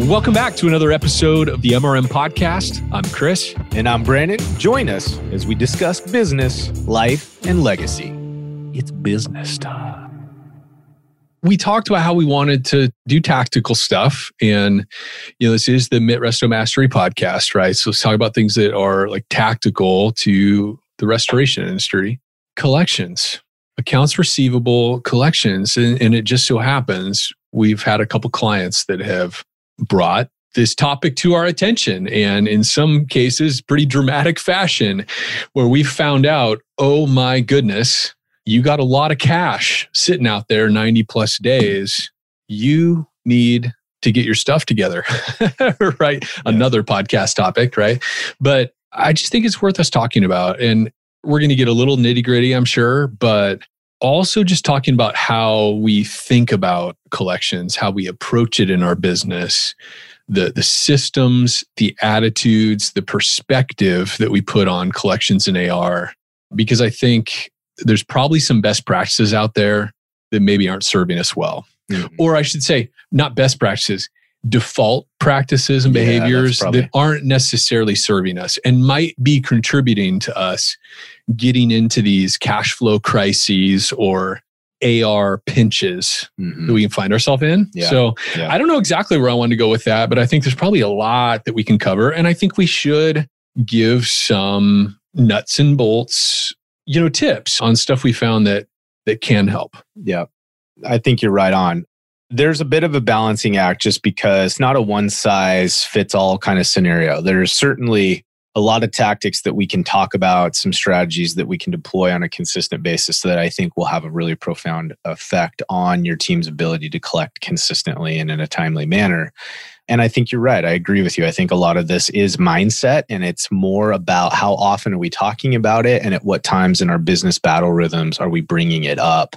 Welcome back to another episode of the MRM podcast. I'm Chris. And I'm Brandon. Join us as we discuss business, life, and legacy. It's business time. We talked about how we wanted to do tactical stuff. And, you know, this is the MIT Resto Mastery podcast, right? So let's talk about things that are like tactical to the restoration industry. Collections, accounts receivable collections. And, and it just so happens we've had a couple clients that have brought this topic to our attention and in some cases pretty dramatic fashion where we found out oh my goodness you got a lot of cash sitting out there 90 plus days. You need to get your stuff together right? Yeah. another podcast topic right? But i just think it's worth us talking about and we're going to get a little nitty gritty i'm sure but also just talking about how we think about collections, how we approach it in our business, the the systems, the attitudes, the perspective that we put on collections and AR because I think there's probably some best practices out there that maybe aren't serving us well. Mm-hmm. Or I should say not best practices, default practices and behaviors yeah, that aren't necessarily serving us and might be contributing to us getting into these cash flow crises or AR pinches mm-hmm. that we can find ourselves in. Yeah. So yeah. I don't know exactly where I want to go with that, but I think there's probably a lot that we can cover. And I think we should give some nuts and bolts, you know, tips on stuff we found that that can help. Yeah. I think you're right on. There's a bit of a balancing act just because not a one size fits all kind of scenario. There's certainly a lot of tactics that we can talk about, some strategies that we can deploy on a consistent basis that I think will have a really profound effect on your team's ability to collect consistently and in a timely manner. And I think you're right. I agree with you. I think a lot of this is mindset and it's more about how often are we talking about it and at what times in our business battle rhythms are we bringing it up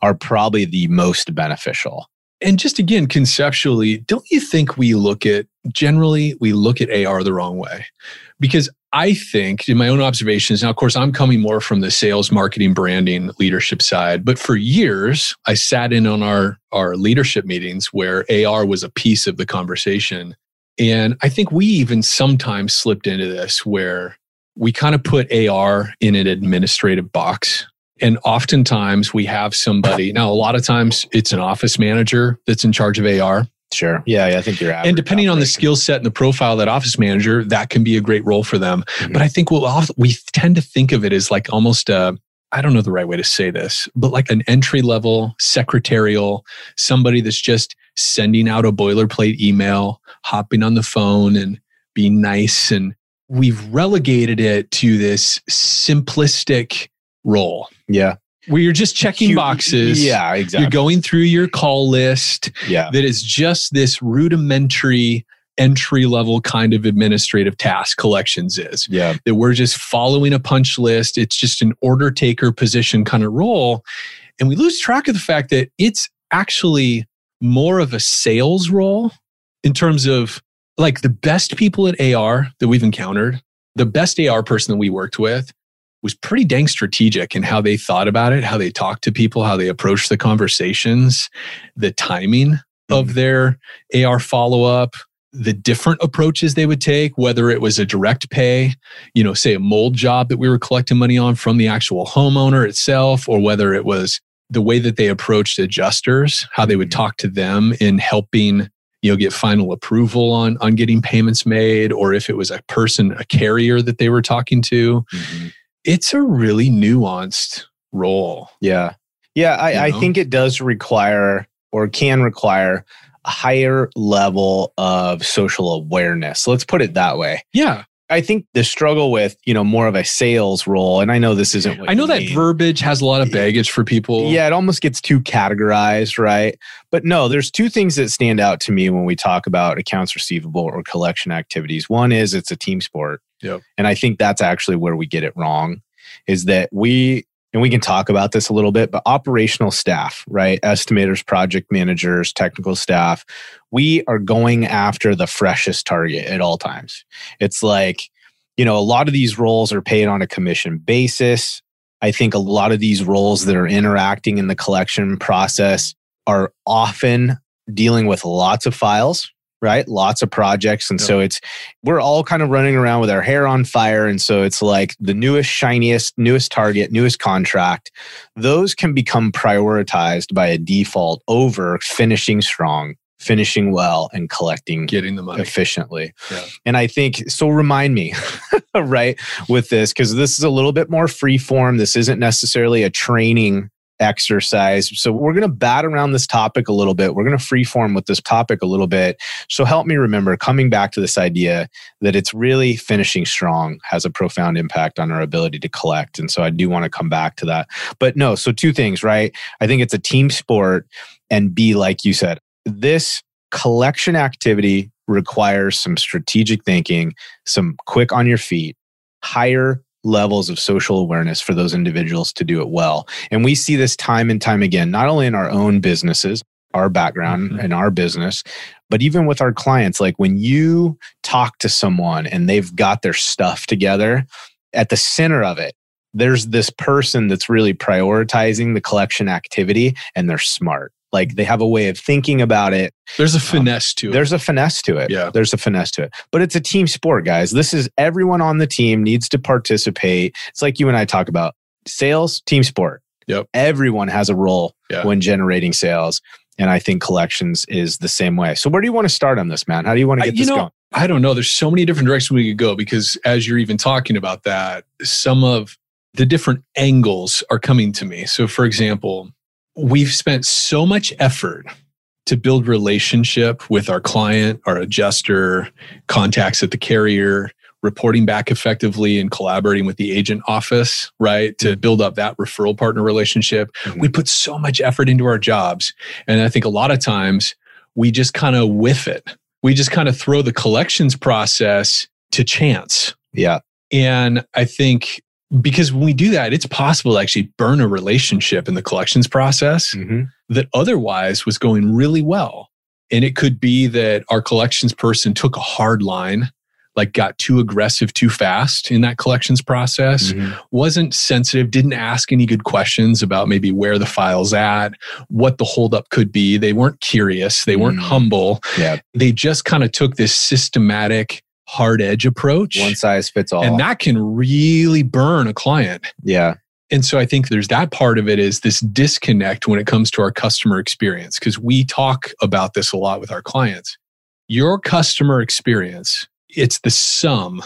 are probably the most beneficial. And just again, conceptually, don't you think we look at generally, we look at AR the wrong way? because I think, in my own observations, now, of course, I'm coming more from the sales, marketing, branding, leadership side. But for years, I sat in on our, our leadership meetings where AR was a piece of the conversation. And I think we even sometimes slipped into this where we kind of put AR in an administrative box. And oftentimes we have somebody, now, a lot of times it's an office manager that's in charge of AR. Sure. Yeah, yeah I think you're. Out. And depending on the skill set and the profile of that office manager, that can be a great role for them. Mm-hmm. But I think we'll, often, we tend to think of it as like almost a, I don't know the right way to say this, but like an entry level secretarial, somebody that's just sending out a boilerplate email, hopping on the phone and being nice. And we've relegated it to this simplistic role. Yeah where you're just checking boxes. Yeah, exactly. You're going through your call list. Yeah. That is just this rudimentary entry level kind of administrative task collections is. Yeah. That we're just following a punch list. It's just an order taker position kind of role. And we lose track of the fact that it's actually more of a sales role in terms of like the best people at AR that we've encountered, the best AR person that we worked with was pretty dang strategic in how they thought about it, how they talked to people, how they approached the conversations, the timing mm-hmm. of their AR follow up, the different approaches they would take, whether it was a direct pay, you know, say a mold job that we were collecting money on from the actual homeowner itself, or whether it was the way that they approached adjusters, how they would mm-hmm. talk to them in helping you know get final approval on on getting payments made or if it was a person a carrier that they were talking to mm-hmm it's a really nuanced role. Yeah. Yeah. I, I think it does require or can require a higher level of social awareness. Let's put it that way. Yeah. I think the struggle with, you know, more of a sales role, and I know this isn't I know that mean. verbiage has a lot of baggage for people. Yeah, it almost gets too categorized, right? But no, there's two things that stand out to me when we talk about accounts receivable or collection activities. One is it's a team sport. Yep. And I think that's actually where we get it wrong is that we and we can talk about this a little bit, but operational staff, right? Estimators, project managers, technical staff, we are going after the freshest target at all times. It's like, you know, a lot of these roles are paid on a commission basis. I think a lot of these roles that are interacting in the collection process are often dealing with lots of files right? Lots of projects. And so it's, we're all kind of running around with our hair on fire. And so it's like the newest, shiniest, newest target, newest contract. Those can become prioritized by a default over finishing strong, finishing well, and collecting Getting the money. efficiently. Yeah. And I think so remind me, right, with this, because this is a little bit more free form. This isn't necessarily a training exercise. So we're going to bat around this topic a little bit. We're going to freeform with this topic a little bit. So help me remember coming back to this idea that it's really finishing strong has a profound impact on our ability to collect. And so I do want to come back to that. But no, so two things, right? I think it's a team sport and B, like you said, this collection activity requires some strategic thinking, some quick on your feet, higher levels of social awareness for those individuals to do it well. And we see this time and time again, not only in our own businesses, our background Mhm. and our business, but even with our clients. Like when you talk to someone and they've got their stuff together, at the center of it, there's this person that's really prioritizing the collection activity and they're smart. Like they have a way of thinking about it There's a um, finesse to it. there's a finesse to it. Yeah. There's a finesse to it. But it's a team sport, guys. This is everyone on the team needs to participate. It's like you and I talk about sales, team sport. Yep. Everyone has a role Yeah. when generating sales. And I think collections is the same way. So where do you want to start on this, man? How do you want to I- get you this know, going? I don't know. There's so many different directions we could go because as you're even talking about that, some of the different angles are coming to me. So, for example, we've spent so much effort to build relationship with our client, our adjuster, contacts at the carrier, reporting back effectively and collaborating with the agent office, right? To build up that referral partner relationship. Mhm. We put so much effort into our jobs. And I think a lot of times we just kind of whiff it. We just kind of throw the collections process to chance. Yeah. And I think because when we do that, it's possible to actually burn a relationship in the collections process Mhm. that otherwise was going really well. And it could be that our collections person took a hard line, like got too aggressive too fast in that collections process, Mhm. wasn't sensitive, didn't ask any good questions about maybe where the file's at, what the holdup could be. They weren't curious, they weren't Mm. humble. Yeah. They just kind of took this systematic hard edge approach. One size fits all. and that can really burn a client. yeah. And so I think there's that part of it is this disconnect when it comes to our customer experience, because we talk about this a lot with our clients. Your customer experience, it's the sum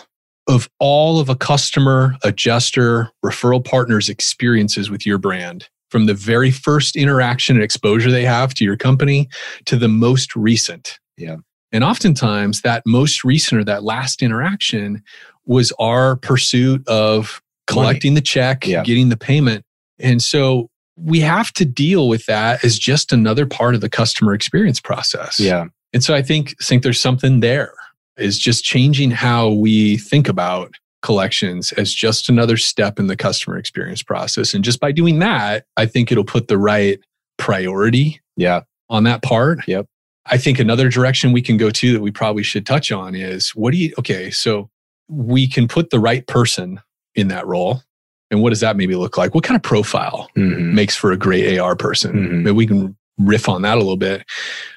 of all of a customer, adjuster, referral partner's experiences with your brand from the very first interaction and exposure they have to your company to the most recent. Yeah. And oftentimes that most recent or that last interaction was our pursuit of collecting the check, Yeah. getting the payment. And so we have to deal with that as just another part of the customer experience process. Yeah. And so I think think there's something there is just changing how we think about collections as just another step in the customer experience process. And just by doing that, I think it'll put the right priority Yeah. on that part. Yep. I think another direction we can go to that we probably should touch on is what do you okay, so we can put the right person in that role. And what does that maybe look like? What kind of profile Mhm. makes for a great AR person? Mhm. Maybe we can riff on that a little bit.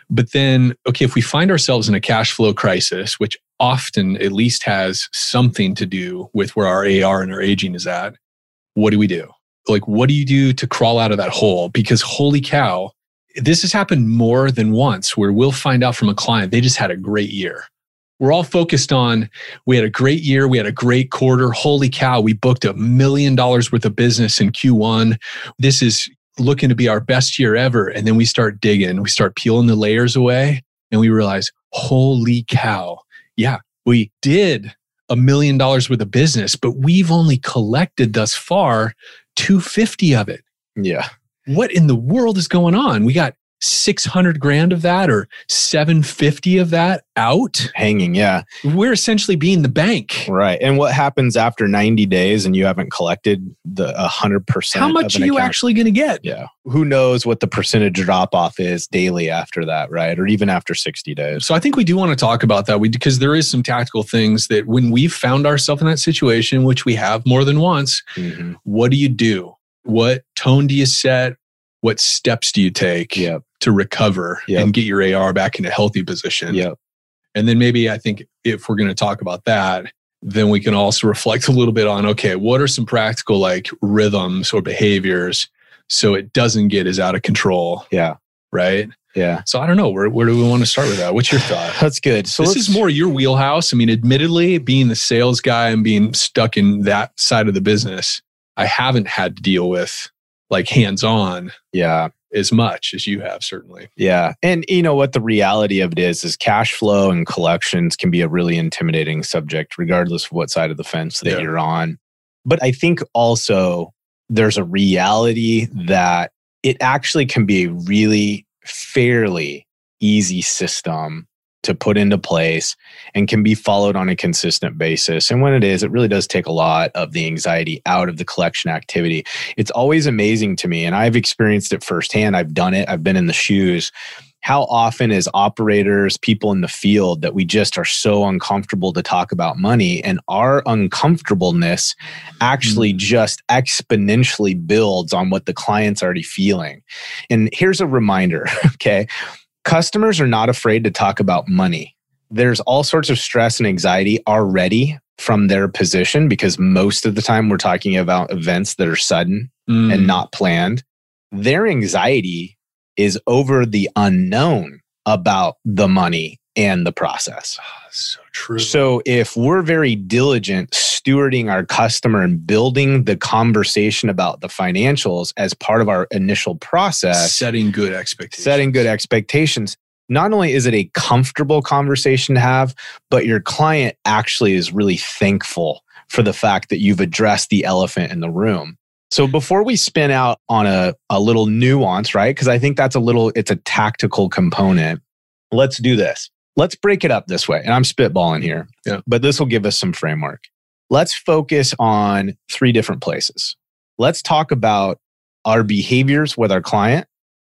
But then, okay, if we find ourselves in a cash flow crisis, which often at least has something to do with where our AR and our aging is at, what do we do? Like, what do you do to crawl out of that hole? Because holy cow, this has happened more than once where we'll find out from a client they just had a great year. We're all focused on we had a great year, we had a great quarter. Holy cow, we booked a million dollars worth of business in Q1. This is looking to be our best year ever. And then we start digging, we start peeling the layers away, and we realize, holy cow, yeah, we did a million dollars worth of business, but we've only collected thus far 250 of it. Yeah. What in the world is going on? We got 600 grand of that or 750 of that out. Hanging. Yeah. We're essentially being the bank. Right. And what happens after 90 days and you haven't collected the 100%? How much are you account? actually going to get? Yeah. Who knows what the percentage drop off is daily after that, right? Or even after 60 days. So I think we do want to talk about that. We because there is some tactical things that when we've found ourselves in that situation, which we have more than once, Mhm. what do you do? What tone do you set? What steps do you take Yep. to recover Yep. and get your AR back in a healthy position? Yep. And then maybe I think if we're going to talk about that, then we can also reflect a little bit on okay, what are some practical like rhythms or behaviors so it doesn't get as out of control? Yeah. Right. Yeah. So I don't know. Where, where do we want to start with that? What's your thought? That's good. So this is more your wheelhouse. I mean, admittedly, being the sales guy and being stuck in that side of the business, I haven't had to deal with like hands on. Yeah. As much as you have, certainly. Yeah. And you know what the reality of it is is cash flow and collections can be a really intimidating subject, regardless of what side of the fence that Yeah. you're on. But I think also there's a reality that it actually can be a really fairly easy system to put into place and can be followed on a consistent basis. And when it is, it really does take a lot of the anxiety out of the collection activity. It's always amazing to me, and I've experienced it firsthand. I've done it, I've been in the shoes. How often, as operators, people in the field, that we just are so uncomfortable to talk about money, and our uncomfortableness actually mm. just exponentially builds on what the client's already feeling. And here's a reminder okay, customers are not afraid to talk about money. There's all sorts of stress and anxiety already from their position because most of the time we're talking about events that are sudden Mm. and not planned. Their anxiety is over the unknown about the money and the process. Ah, so true. So if we're very diligent stewarding our customer and building the conversation about the financials as part of our initial process, setting good expectations. setting good expectations, not only is it a comfortable conversation to have, but your client actually is really thankful for the fact that you've addressed the elephant in the room. So before we spin out on a, a little nuance, right? Because I think that's a little, it's a tactical component. Let's do this. Let's break it up this way. And I'm spitballing here, Yeah. but this will give us some framework. Let's focus on three different places. Let's talk about our behaviors with our client,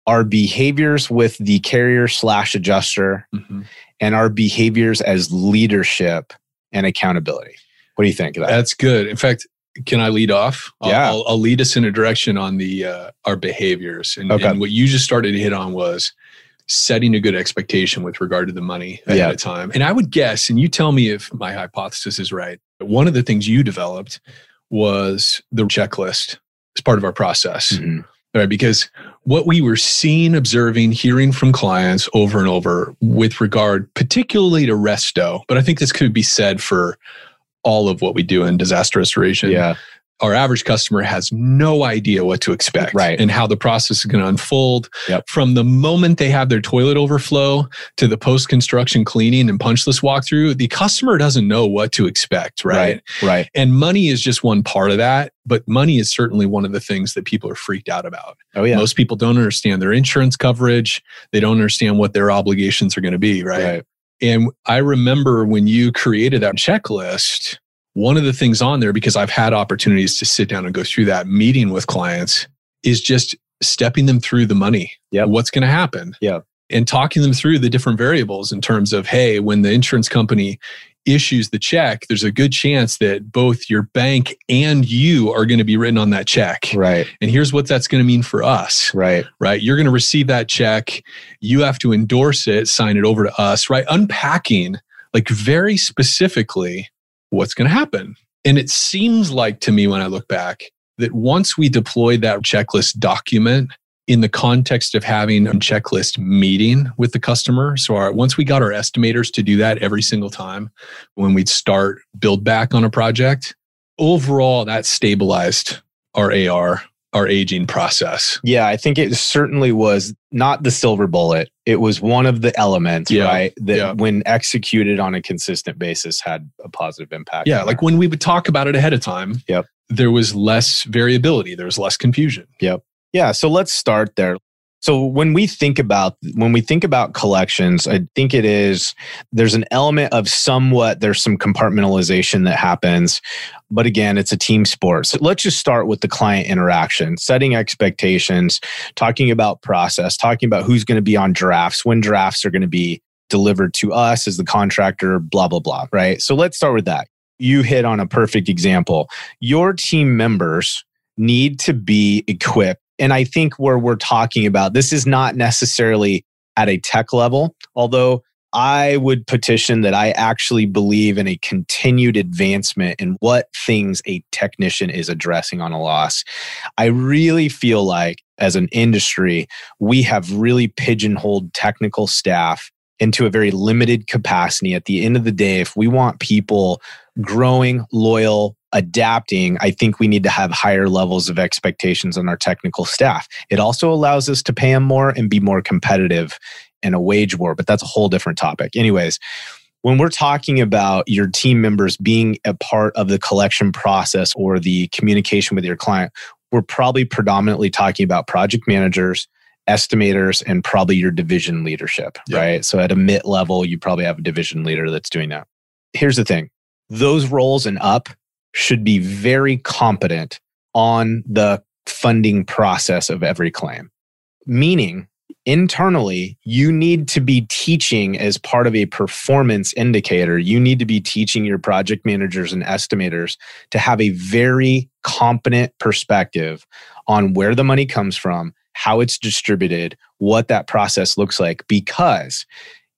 our behaviors with the carrier slash adjuster, Mhm. and our behaviors as leadership and accountability. What do you think of that? That's good. In fact, can I lead off? I'll, Yeah. I'll, I'll lead us in a direction on the uh, our behaviors, and, Okay. and what you just started to hit on was setting a good expectation with regard to the money ahead Yeah. of time. And I would guess, and you tell me if my hypothesis is right. One of the things you developed was the checklist as part of our process. Mhm. right? Because what we were seeing, observing, hearing from clients over and over with regard particularly to resto, but I think this could be said for all of what we do in disaster restoration. Yeah. Our average customer has no idea what to expect Right. and how the process is going to unfold Yep. from the moment they have their toilet overflow to the post construction cleaning and punch list walkthrough. The customer doesn't know what to expect, right? Right. And money is just one part of that, but money is certainly one of the things that people are freaked out about. Oh, yeah. Most people don't understand their insurance coverage. They don't understand what their obligations are going to be, right? Right. And I remember when you created that checklist, one of the things on there, because I've had opportunities to sit down and go through that meeting with clients, is just stepping them through the money. Yeah. What's going to happen? Yeah. And talking them through the different variables in terms of, hey, when the insurance company issues the check, there's a good chance that both your bank and you are going to be written on that check. Right. And here's what that's going to mean for us Right. right? You're going to receive that check. You have to endorse it, sign it over to us, right? Unpacking, like very specifically, what's going to happen. And it seems like to me when I look back that once we deployed that checklist document in the context of having a checklist meeting with the customer. So our, once we got our estimators to do that every single time when we'd start build back on a project, overall that stabilized our AR, our aging process. Yeah, I think it certainly was not the silver bullet. It was one of the elements, Yeah, right? That yeah. when executed on a consistent basis had a positive impact. Yeah, like when we would talk about it ahead of time, Yep. there was less variability, there was less confusion. Yeah, so let's start there. So when we think about when we think about collections, I think it is there's an element of somewhat there's some compartmentalization that happens, but again, it's a team sport. So let's just start with the client interaction, setting expectations, talking about process, talking about who's going to be on drafts, when drafts are going to be delivered to us as the contractor, blah blah blah, right? So let's start with that. You hit on a perfect example. Your team members need to be equipped and I think where we're talking about this is not necessarily at a tech level, although I would petition that I actually believe in a continued advancement in what things a technician is addressing on a loss. I really feel like as an industry, we have really pigeonholed technical staff into a very limited capacity. At the end of the day, if we want people growing, loyal, adapting, I think we need to have higher levels of expectations on our technical staff. It also allows us to pay them more and be more competitive in a wage war, but that's a whole different topic. Anyways, when we're talking about your team members being a part of the collection process or the communication with your client, we're probably predominantly talking about project managers, estimators, and probably your division leadership, right? So at a mid level, you probably have a division leader that's doing that. Here's the thing those roles and up should be very competent on the funding process of every claim. Meaning, internally, you need to be teaching as part of a performance indicator. You need to be teaching your project managers and estimators to have a very competent perspective on where the money comes from, how it's distributed, what that process looks like. Because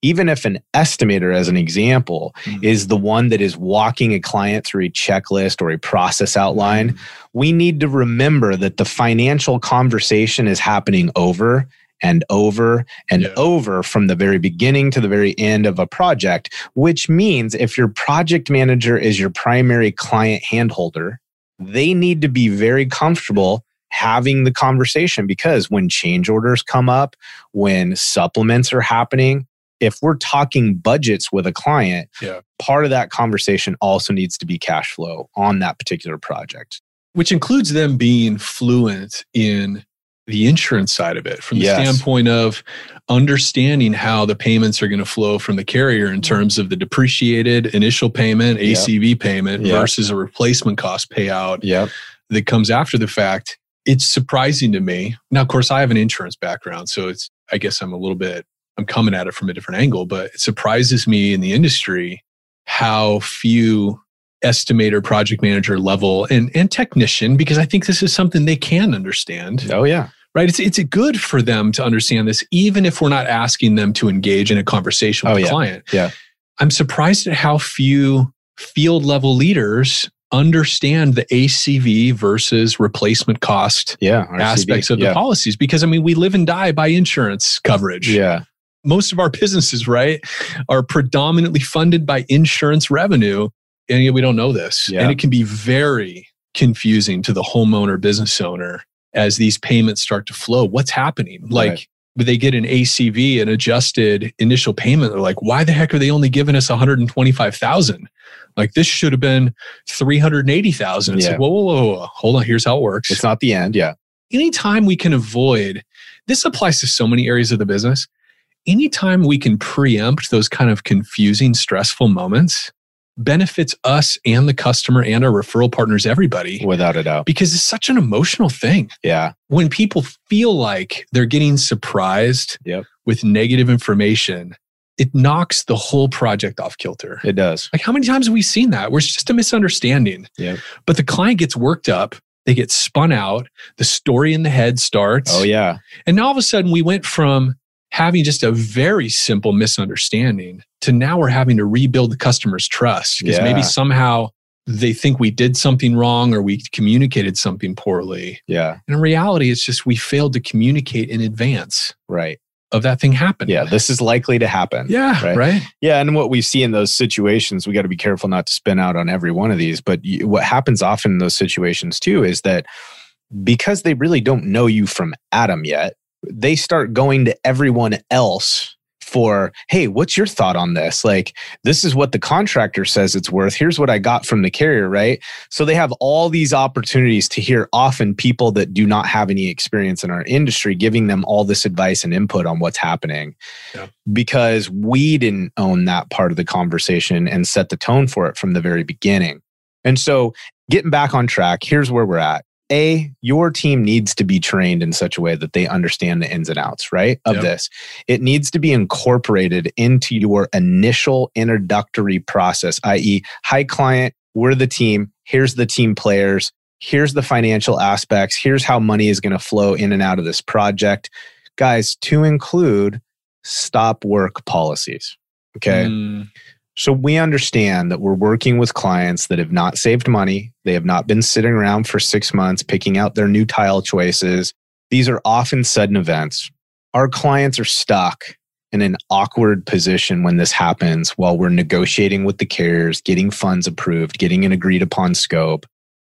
even if an estimator, as an example, mm-hmm. is the one that is walking a client through a checklist or a process outline, mm-hmm. we need to remember that the financial conversation is happening over and over and yeah. over from the very beginning to the very end of a project, which means if your project manager is your primary client handholder, they need to be very comfortable having the conversation because when change orders come up, when supplements are happening, if we're talking budgets with a client, yeah. part of that conversation also needs to be cash flow on that particular project. Which includes them being fluent in the insurance side of it from the yes. standpoint of understanding how the payments are going to flow from the carrier in mm-hmm. terms of the depreciated initial payment, ACV yep. payment yep. versus a replacement cost payout yep. that comes after the fact. It's surprising to me. Now, of course, I have an insurance background, so it's I guess I'm a little bit I'm coming at it from a different angle, but it surprises me in the industry how few estimator, project manager level and, and technician, because I think this is something they can understand. Oh, yeah. Right. It's, it's good for them to understand this, even if we're not asking them to engage in a conversation with oh, the yeah. client. Yeah. I'm surprised at how few field level leaders understand the ACV versus replacement cost yeah, aspects of yeah. the policies because I mean we live and die by insurance coverage. Yeah most of our businesses, right, are predominantly funded by insurance revenue. And yet we don't know this. Yeah. And it can be very confusing to the homeowner, business owner as these payments start to flow. What's happening? Like, right. they get an ACV, an adjusted initial payment. They're like, why the heck are they only giving us 125,000? Like this should have been 380,000. It's yeah. like, whoa, whoa, whoa, whoa, hold on. Here's how it works. It's not the end. Yeah. Anytime we can avoid, this applies to so many areas of the business anytime we can preempt those kind of confusing, stressful moments, benefits us and the customer and our referral partners, everybody. Without a doubt. Because it's such an emotional thing. Yeah. When people feel like they're getting surprised yep. with negative information, it knocks the whole project off kilter. It does. Like how many times have we seen that? Where it's just a misunderstanding. Yeah. But the client gets worked up. They get spun out. The story in the head starts. Oh, yeah. And now all of a sudden we went from having just a very simple misunderstanding to now we're having to rebuild the customer's trust because yeah. maybe somehow they think we did something wrong or we communicated something poorly. Yeah. And in reality, it's just we failed to communicate in advance. Right. Of that thing happening. Yeah. This is likely to happen. Yeah. Right. right? Yeah. And what we see in those situations, we got to be careful not to spin out on every one of these. But you, what happens often in those situations too is that because they really don't know you from Adam yet, they start going to everyone else for, hey, what's your thought on this? Like, this is what the contractor says it's worth. Here's what I got from the carrier, right? So they have all these opportunities to hear often people that do not have any experience in our industry giving them all this advice and input on what's happening yeah. because we didn't own that part of the conversation and set the tone for it from the very beginning. And so, getting back on track, here's where we're at. A, your team needs to be trained in such a way that they understand the ins and outs, right? Of yep. this. It needs to be incorporated into your initial introductory process, i.e., hi, client, we're the team. Here's the team players. Here's the financial aspects. Here's how money is going to flow in and out of this project. Guys, to include stop work policies. Okay. Mm. So we understand that we're working with clients that have not saved money. They have not been sitting around for six months picking out their new tile choices. These are often sudden events. Our clients are stuck in an awkward position when this happens while we're negotiating with the carriers, getting funds approved, getting an agreed upon scope.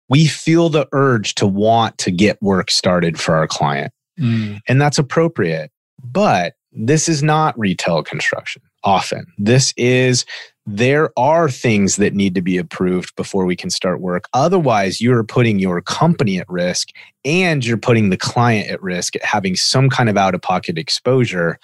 We feel the urge to want to get work started for our client. Mm. And that's appropriate. But this is not retail construction often. This is there are things that need to be approved before we can start work. Otherwise, you are putting your company at risk and you're putting the client at risk at having some kind of out of pocket exposure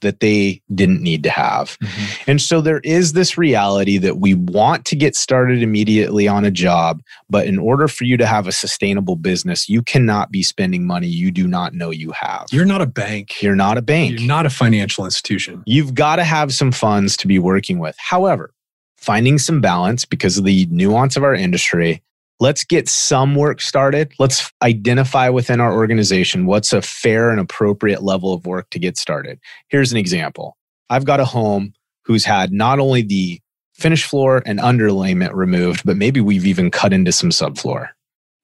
that they didn't need to have. Mm-hmm. And so there is this reality that we want to get started immediately on a job, but in order for you to have a sustainable business, you cannot be spending money you do not know you have. You're not a bank. You're not a bank. You're not a financial institution. You've got to have some funds to be working with. However, finding some balance because of the nuance of our industry let's get some work started. Let's identify within our organization what's a fair and appropriate level of work to get started. Here's an example I've got a home who's had not only the finished floor and underlayment removed, but maybe we've even cut into some subfloor.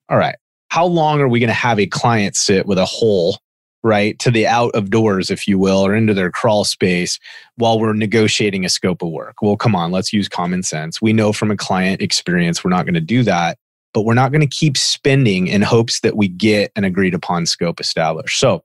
All right. How long are we going to have a client sit with a hole, right, to the out of doors, if you will, or into their crawl space while we're negotiating a scope of work? Well, come on, let's use common sense. We know from a client experience we're not going to do that but we're not going to keep spending in hopes that we get an agreed upon scope established. So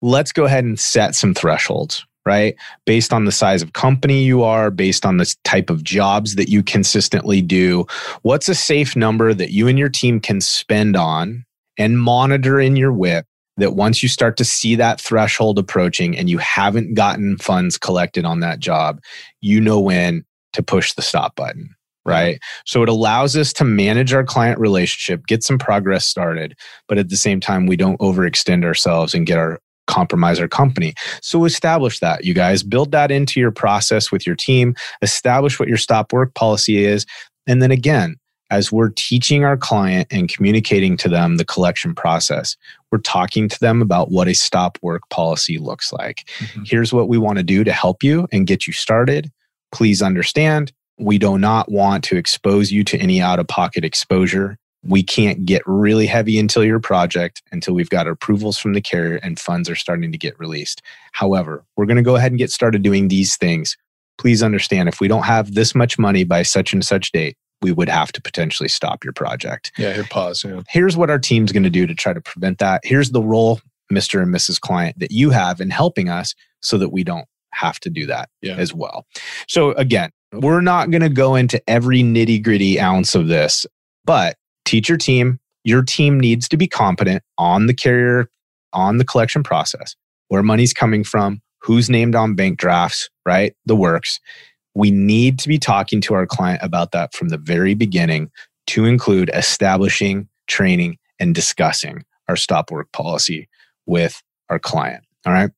let's go ahead and set some thresholds, right? Based on the size of company you are, based on the type of jobs that you consistently do. What's a safe number that you and your team can spend on and monitor in your WIP that once you start to see that threshold approaching and you haven't gotten funds collected on that job, you know when to push the stop button right? So it allows us to manage our client relationship, get some progress started, but at the same time, we don't overextend ourselves and get our compromise our company. So establish that, you guys. Build that into your process with your team, establish what your stop work policy is. And then again, as we're teaching our client and communicating to them the collection process, we're talking to them about what a stop work policy looks like. Mm-hmm. Here's what we want to do to help you and get you started. Please understand we do not want to expose you to any out of pocket exposure. We can't get really heavy into your project until we've got approvals from the carrier and funds are starting to get released. However, we're going to go ahead and get started doing these things. Please understand if we don't have this much money by such and such date, we would have to potentially stop your project. Yeah, hit pause. Yeah. Here's what our team's going to do to try to prevent that. Here's the role, Mr. and Mrs. Client, that you have in helping us so that we don't have to do that yeah. as well. So, again, we're not going to go into every nitty gritty ounce of this, but teach your team. Your team needs to be competent on the carrier, on the collection process, where money's coming from, who's named on bank drafts, right? The works. We need to be talking to our client about that from the very beginning to include establishing, training, and discussing our stop work policy with our client. All right.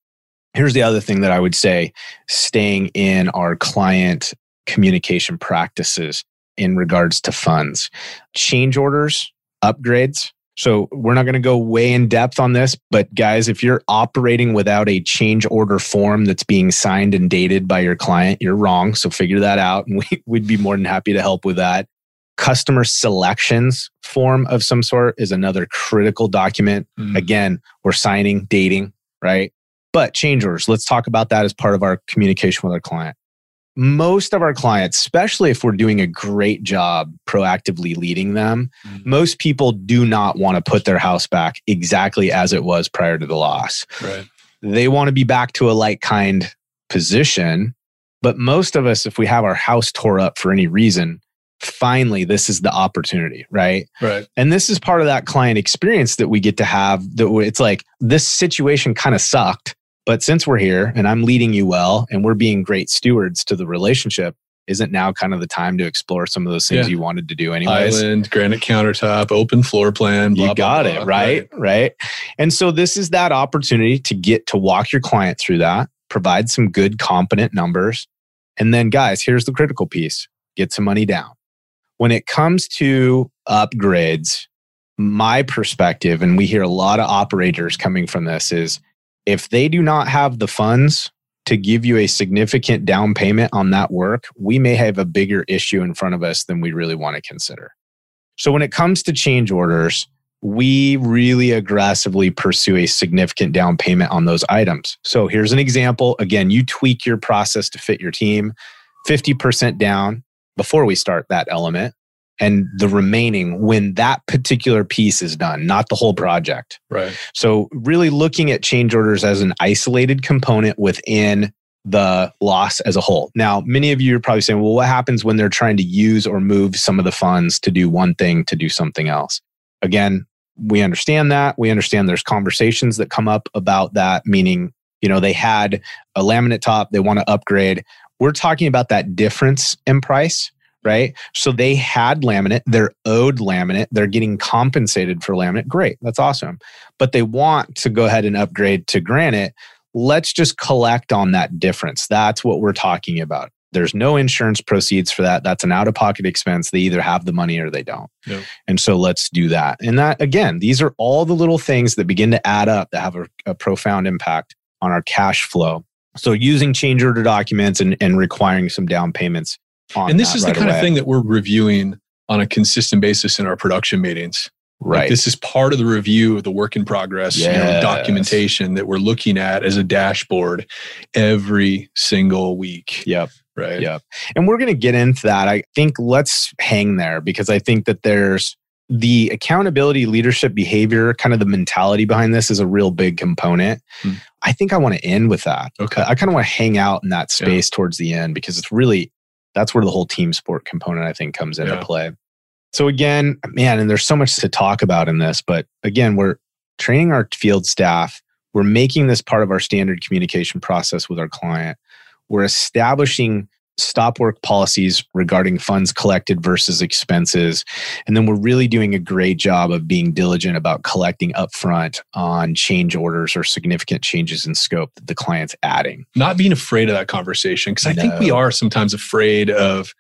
Here's the other thing that I would say staying in our client communication practices in regards to funds. Change orders, upgrades. So we're not going to go way in depth on this, but guys, if you're operating without a change order form that's being signed and dated by your client, you're wrong. So figure that out. And we, would be more than happy to help with that. Customer selections form of some sort is another critical document. Mm. Again, we're signing, dating, right? But change orders, let's talk about that as part of our communication with our client most of our clients, especially if we're doing a great job proactively leading them, mm-hmm. most people do not want to put their house back exactly as it was prior to the loss. Right. They want to be back to a like kind position. But most of us, if we have our house tore up for any reason, finally this is the opportunity right right and this is part of that client experience that we get to have that it's like this situation kind of sucked but since we're here and I'm leading you well and we're being great stewards to the relationship, isn't now kind of the time to explore some of those things yeah. you wanted to do anyways? Island, granite countertop, open floor plan. Blah, you got blah, it, blah. Right, right? Right. And so this is that opportunity to get to walk your client through that, provide some good, competent numbers. And then, guys, here's the critical piece get some money down. When it comes to upgrades, my perspective, and we hear a lot of operators coming from this, is if they do not have the funds to give you a significant down payment on that work, we may have a bigger issue in front of us than we really want to consider. So when it comes to change orders, we really aggressively pursue a significant down payment on those items. So here's an example. Again, you tweak your process to fit your team, 50% down before we start that element, and the remaining when that particular piece is done, not the whole project. Right. So really looking at change orders as an isolated component within the loss as a whole. Now, many of you are probably saying, well, what happens when they're trying to use or move some of the funds to do one thing to do something else? Again, we understand that. We understand there's conversations that come up about that, meaning, you know, they had a laminate top, they want to upgrade. We're talking about that difference in price, right? So they had laminate, they're owed laminate, they're getting compensated for laminate. Great, that's awesome. But they want to go ahead and upgrade to granite. Let's just collect on that difference. That's what we're talking about. There's no insurance proceeds for that. That's an out of pocket expense. They either have the money or they don't. Yep. And so let's do that. And that, again, these are all the little things that begin to add up that have a, a profound impact on our cash flow. So using change order documents and, and requiring some down payments. And this is right the kind away. of thing that we're reviewing on a consistent basis in our production meetings. Right. Like this is part of the review of the work in progress yes. you know, documentation that we're looking at as a dashboard every single week. Yep. Right. Yep. And we're going to get into that. I think let's hang there because I think that there's the accountability, leadership, behavior, kind of the mentality behind this is a real big component. Hmm. I think I want to end with that. Okay. I kind of want to hang out in that space yeah. towards the end because it's really that's where the whole team sport component I think comes into yeah. play. So again, man, and there's so much to talk about in this, but again, we're training our field staff. We're making this part of our standard communication process with our client. We're establishing stop work policies regarding funds collected versus expenses. And then we're really doing a great job of being diligent about collecting upfront on change orders or significant changes in scope that the client's adding. Not being afraid of that conversation, because I no. think we are sometimes afraid of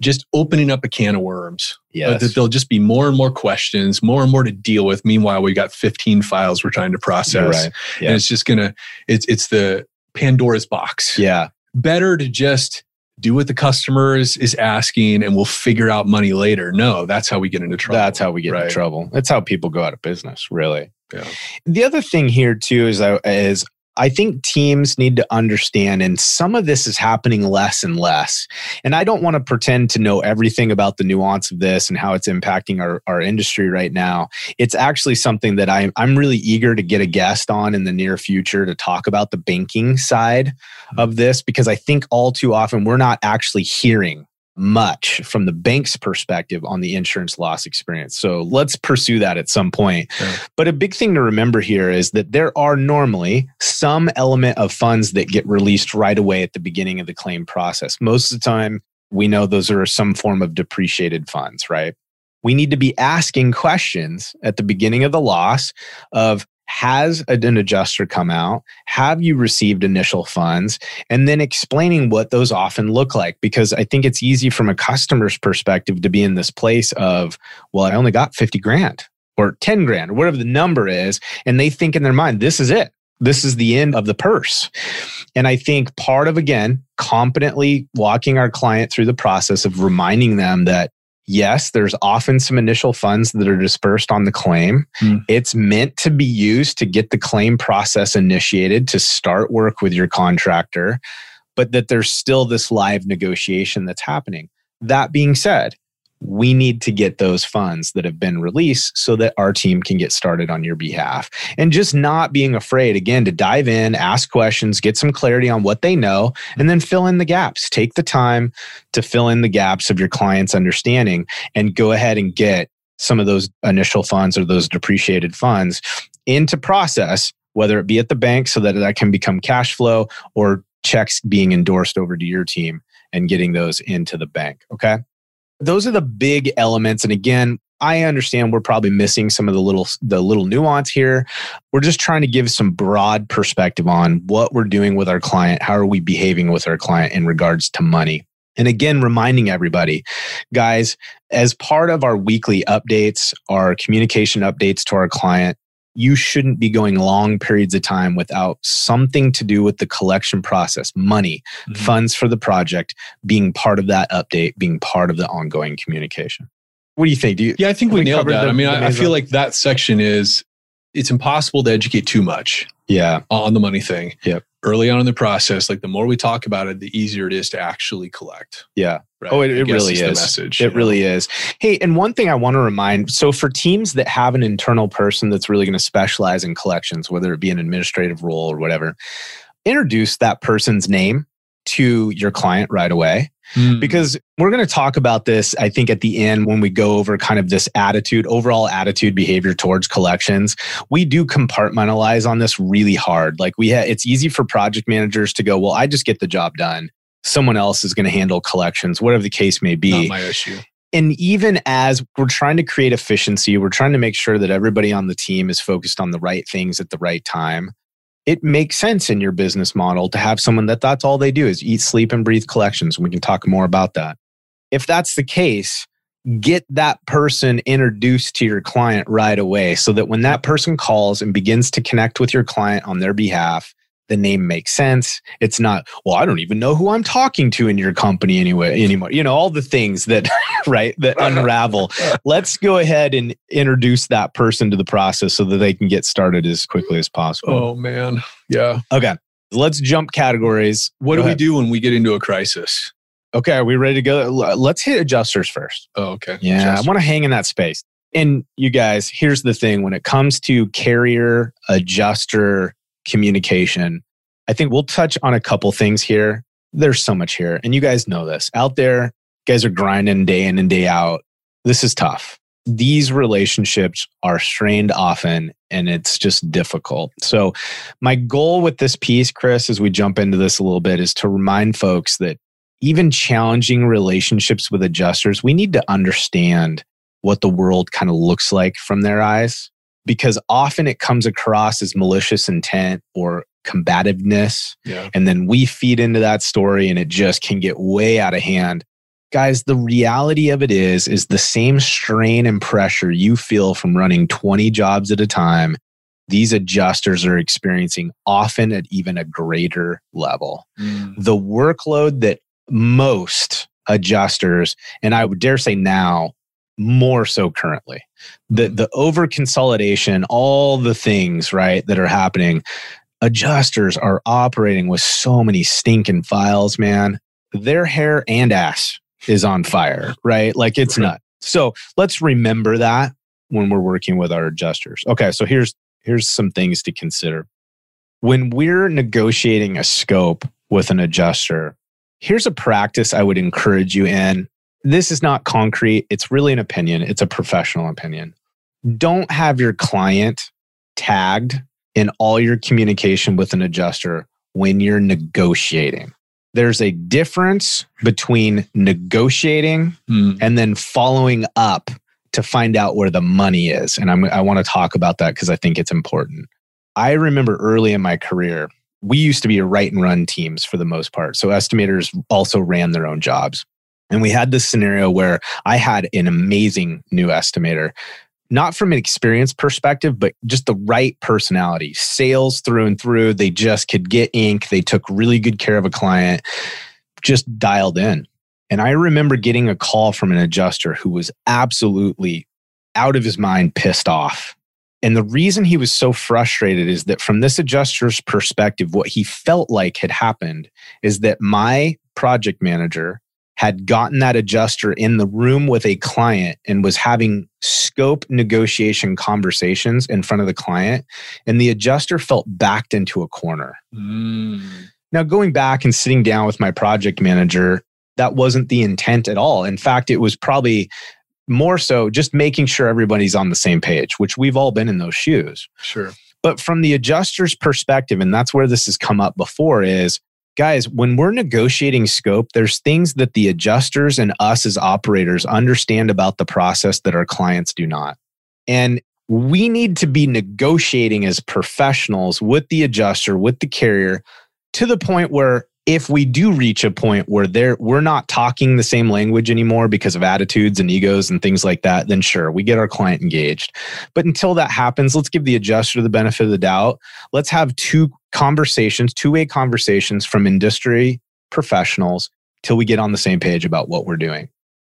just opening up a can of worms. Uh, yes. that there'll just be more and more questions, more and more to deal with. Meanwhile, we got 15 files we're trying to process. Right. Yeah. And it's just gonna, it's it's the Pandora's box. Yeah. Better to just do what the customer is, is asking and we'll figure out money later. No, that's how we get into trouble. That's how we get right. into trouble. That's how people go out of business, really. Yeah. The other thing here too is I is I think teams need to understand, and some of this is happening less and less. And I don't want to pretend to know everything about the nuance of this and how it's impacting our, our industry right now. It's actually something that I'm, I'm really eager to get a guest on in the near future to talk about the banking side hmm. of this, because I think all too often we're not actually hearing much from the bank's perspective on the insurance loss experience. So let's pursue that at some point. But a big thing to remember here is that there are normally some element of funds that get released right away at the beginning of the claim process. Most of the time, we know those are some form of depreciated funds, right? We need to be asking questions at the beginning of the loss of has an adjuster come out? Have you received initial funds? And then explaining what those often look like. Because I think it's easy from a customer's perspective to be in this place of, well, I only got 50 grand or 10 grand or whatever the number is. And they think in their mind, this is it. This is the end of the purse. And I think part of, again, competently walking our client through the process of reminding them that yes, there's often some initial funds that are dispersed on the claim. Mm. It's meant to be used to get the claim process initiated to start work with your contractor, but that there's still this live negotiation that's happening. That being said, we need to get those funds that have been released so that our team can get started on your behalf. And just not being afraid, again, to dive in, ask questions, get some clarity on what they know, and then fill in the gaps. Take the time to fill in the gaps of your client's understanding and go ahead and get some of those initial funds or those depreciated funds into process, whether it be at the bank so that that can become cash flow or checks being endorsed over to your team and getting those into the bank. Okay those are the big elements. And again, I understand we're probably missing some of the little the little nuance here. We're just trying to give some broad perspective on what we're doing with our client, how are we behaving with our client in regards to money. And again, reminding everybody, guys, as part of our weekly updates, our communication updates to our client, you shouldn't be going long periods of time without something to do with the collection process, money, mm-hmm. funds for the project, being part of that update, being part of the ongoing communication. What do you think? Do you? Yeah, I think we, we nailed that. The, I mean, I, I feel like that section is it's impossible to educate too much. Yeah, on the money thing. Yep. Early on in the process, like the more we talk about it, the easier it is to actually collect. Yeah. Right? Oh, it, it really is. message, it really know? is. Hey, and one thing I want to remind so for teams that have an internal person that's really going to specialize in collections, whether it be an administrative role or whatever, introduce that person's name to your client right away. Mm. Because we're going to talk about this, I think, at the end when we go over kind of this attitude, overall attitude behavior towards collections. We do compartmentalize on this really hard. Like we have, it's easy for project managers to go, well, I just get the job done someone else is going to handle collections, whatever the case may be. Not my issue. And even as we're trying to create efficiency, we're trying to make sure that everybody on the team is focused on the right things at the right time. It makes sense in your business model to have someone that that's all they do is eat, sleep, and breathe collections. And we can talk more about that. If that's the case, get that person introduced to your client right away so that when that person calls and begins to connect with your client on their behalf, the name makes sense. It's not, well, I don't even know who I'm talking to in your company anyway anymore. You know, all the things that right that unravel. Let's go ahead and introduce that person to the process so that they can get started as quickly as possible. Oh man. Yeah. Okay. Let's jump categories. What go do ahead. we do when we get into a crisis? Okay, are we ready to go? Let's hit adjusters first. Oh, okay. Yeah, adjusters. I want to hang in that space. And you guys, here's the thing when it comes to carrier, adjuster, communication. I think we'll touch on a couple things here. There's so much here. And you guys know this. Out there, guys are grinding day in and day out. This is tough. These relationships are strained often and it's just difficult. So, my goal with this piece, Chris, as we jump into this a little bit, is to remind folks that even challenging relationships with adjusters, we need to understand what the world kind of looks like from their eyes because often it comes across as malicious intent or combativeness. Yeah. And then we feed into that story and it just can get way out of hand. Guys, the reality of it is is the same strain and pressure you feel from running 20 jobs at a time. These adjusters are experiencing often at even a greater level. Mm. The workload that most adjusters, and I would dare say now, more so currently. The the over consolidation, all the things, right, that are happening. Adjusters are operating with so many stinking files, man. Their hair and ass is on fire, right? Like it's not. So let's remember that when we're working with our adjusters. Okay, so here's here's some things to consider. When we're negotiating a scope with an adjuster, here's a practice I would encourage you in this is not concrete. It's really an opinion, it's a professional opinion. Don't have your client tagged in all your communication with an adjuster when you're negotiating. There's a difference between negotiating mm. and then following up to find out where the money is. And I'm, I want to talk about that because I think it's important. I remember early in my career, we used to be a write and run teams for the most part. So estimators also ran their own jobs. And we had this scenario where I had an amazing new estimator, not from an experience perspective, but just the right personality, sales through and through. They just could get ink. They took really good care of a client, just dialed in. And I remember getting a call from an adjuster who was absolutely out of his mind, pissed off. And the reason he was so frustrated is that from this adjuster's perspective, what he felt like had happened is that my project manager had gotten that adjuster in the room with a client and was having scope negotiation conversations in front of the client. And the adjuster felt backed into a corner. Mm. Now, going back and sitting down with my project manager, that wasn't the intent at all. In fact, it was probably more so just making sure everybody's on the same page, which we've all been in those shoes. Sure. But from the adjuster's perspective, and that's where this has come up before, is guys, when we're negotiating scope, there's things that the adjusters and us as operators understand about the process that our clients do not. And we need to be negotiating as professionals with the adjuster, with the carrier, to the point where if we do reach a point where we're not talking the same language anymore because of attitudes and egos and things like that, then sure, we get our client engaged. But until that happens, let's give the adjuster the benefit of the doubt. Let's have two conversations, two-way conversations from industry professionals till we get on the same page about what we're doing.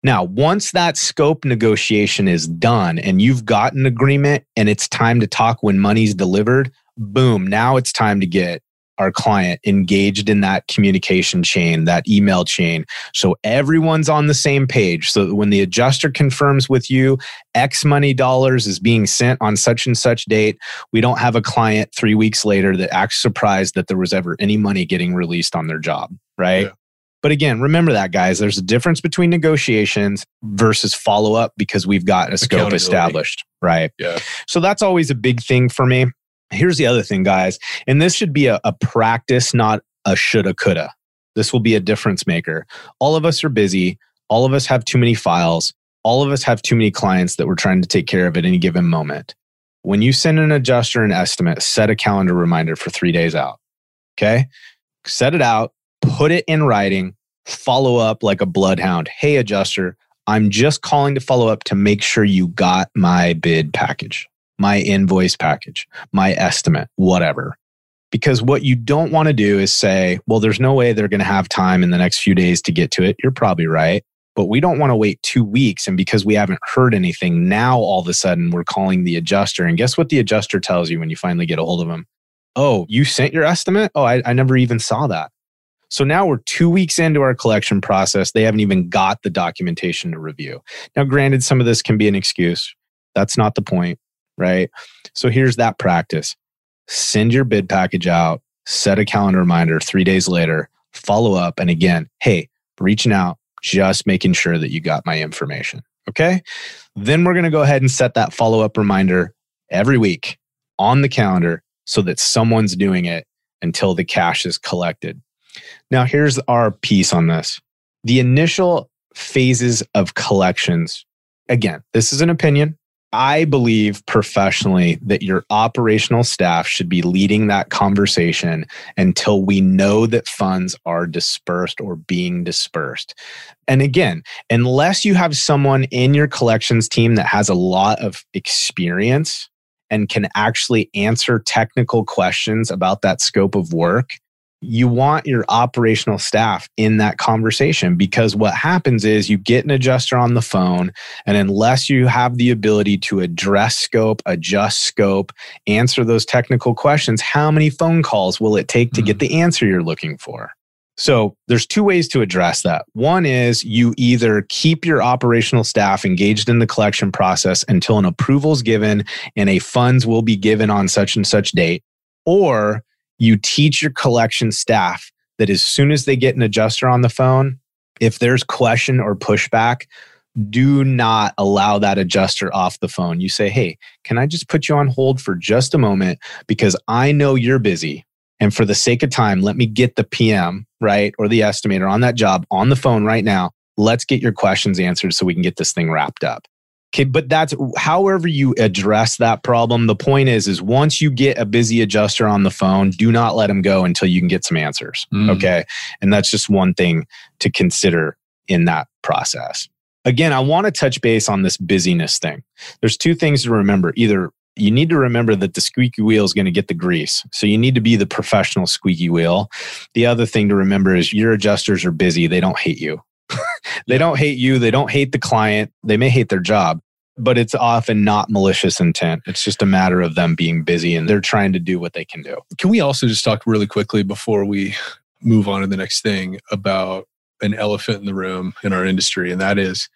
Now, once that scope negotiation is done and you've got an agreement and it's time to talk when money's delivered, boom, now it's time to get our client engaged in that communication chain, that email chain. So everyone's on the same page. So when the adjuster confirms with you X money dollars is being sent on such and such date, we don't have a client three weeks later that acts surprised that there was ever any money getting released on their job, right? Yeah. But again, remember that, guys. There's a difference between negotiations versus follow up because we've got a scope established, right? Yeah. So that's always a big thing for me. Here's the other thing, guys, and this should be a, a practice, not a shoulda, coulda. This will be a difference maker. All of us are busy. All of us have too many files. All of us have too many clients that we're trying to take care of at any given moment. When you send an adjuster an estimate, set a calendar reminder for three days out. Okay. Set it out, put it in writing, follow up like a bloodhound. Hey, adjuster, I'm just calling to follow up to make sure you got my bid package my invoice package, my estimate, whatever. Because what you don't want to do is say, well, there's no way they're going to have time in the next few days to get to it. You're probably right. But we don't want to wait two weeks. And because we haven't heard anything, now all of a sudden we're calling the adjuster. And guess what the adjuster tells you when you finally get a hold of them? Oh, you sent your estimate? Oh, I, I never even saw that. So now we're two weeks into our collection process. They haven't even got the documentation to review. Now, granted, some of this can be an excuse. That's not the point right? So here's that practice send your bid package out, set a calendar reminder three days later, follow up. And again, hey, reaching out, just making sure that you got my information. Okay. Then we're going to go ahead and set that follow up reminder every week on the calendar so that someone's doing it until the cash is collected. Now, here's our piece on this the initial phases of collections. Again, this is an opinion. I believe professionally that your operational staff should be leading that conversation until we know that funds are dispersed or being dispersed. And again, unless you have someone in your collections team that has a lot of experience and can actually answer technical questions about that scope of work, you want your operational staff in that conversation because what happens is you get an adjuster on the phone and unless you have the ability to address scope adjust scope answer those technical questions how many phone calls will it take to mm-hmm. get the answer you're looking for so there's two ways to address that. One is you either keep your operational staff engaged in the collection process until an approval is given and a funds will be given on such and such date, or you teach your collection staff that as soon as they get an adjuster on the phone, if there's question or pushback, do not allow that adjuster off the phone. You say, Hey, can I just put you on hold for just a moment? Because I know you're busy. And for the sake of time, let me get the PM, right? Or the estimator on that job on the phone right now. Let's get your questions answered so we can get this thing wrapped up. Okay, but that's however you address that problem. The point is, is once you get a busy adjuster on the phone, do not let him go until you can get some answers. Mm. Okay. And that's just one thing to consider in that process. Again, I want to touch base on this busyness thing. There's two things to remember. Either you need to remember that the squeaky wheel is going to get the grease. So you need to be the professional squeaky wheel. The other thing to remember is your adjusters are busy. They don't hate you. they don't hate you. They don't hate the client. They may hate their job, but it's often not malicious intent. It's just a matter of them being busy and they're trying to do what they can do. Can we also just talk really quickly before we move on to the next thing about an elephant in the room in our industry? And that is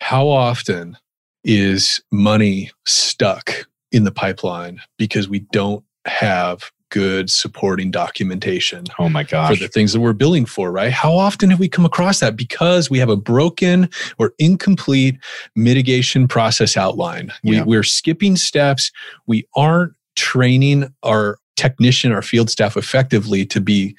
how often is money stuck in the pipeline because we don't have good supporting documentation. Oh my gosh. For the things that we're billing for, right? How often have we come across that? Because we have a broken or incomplete mitigation process outline. We, yeah. We're skipping steps. We aren't training our technician, our field staff effectively to be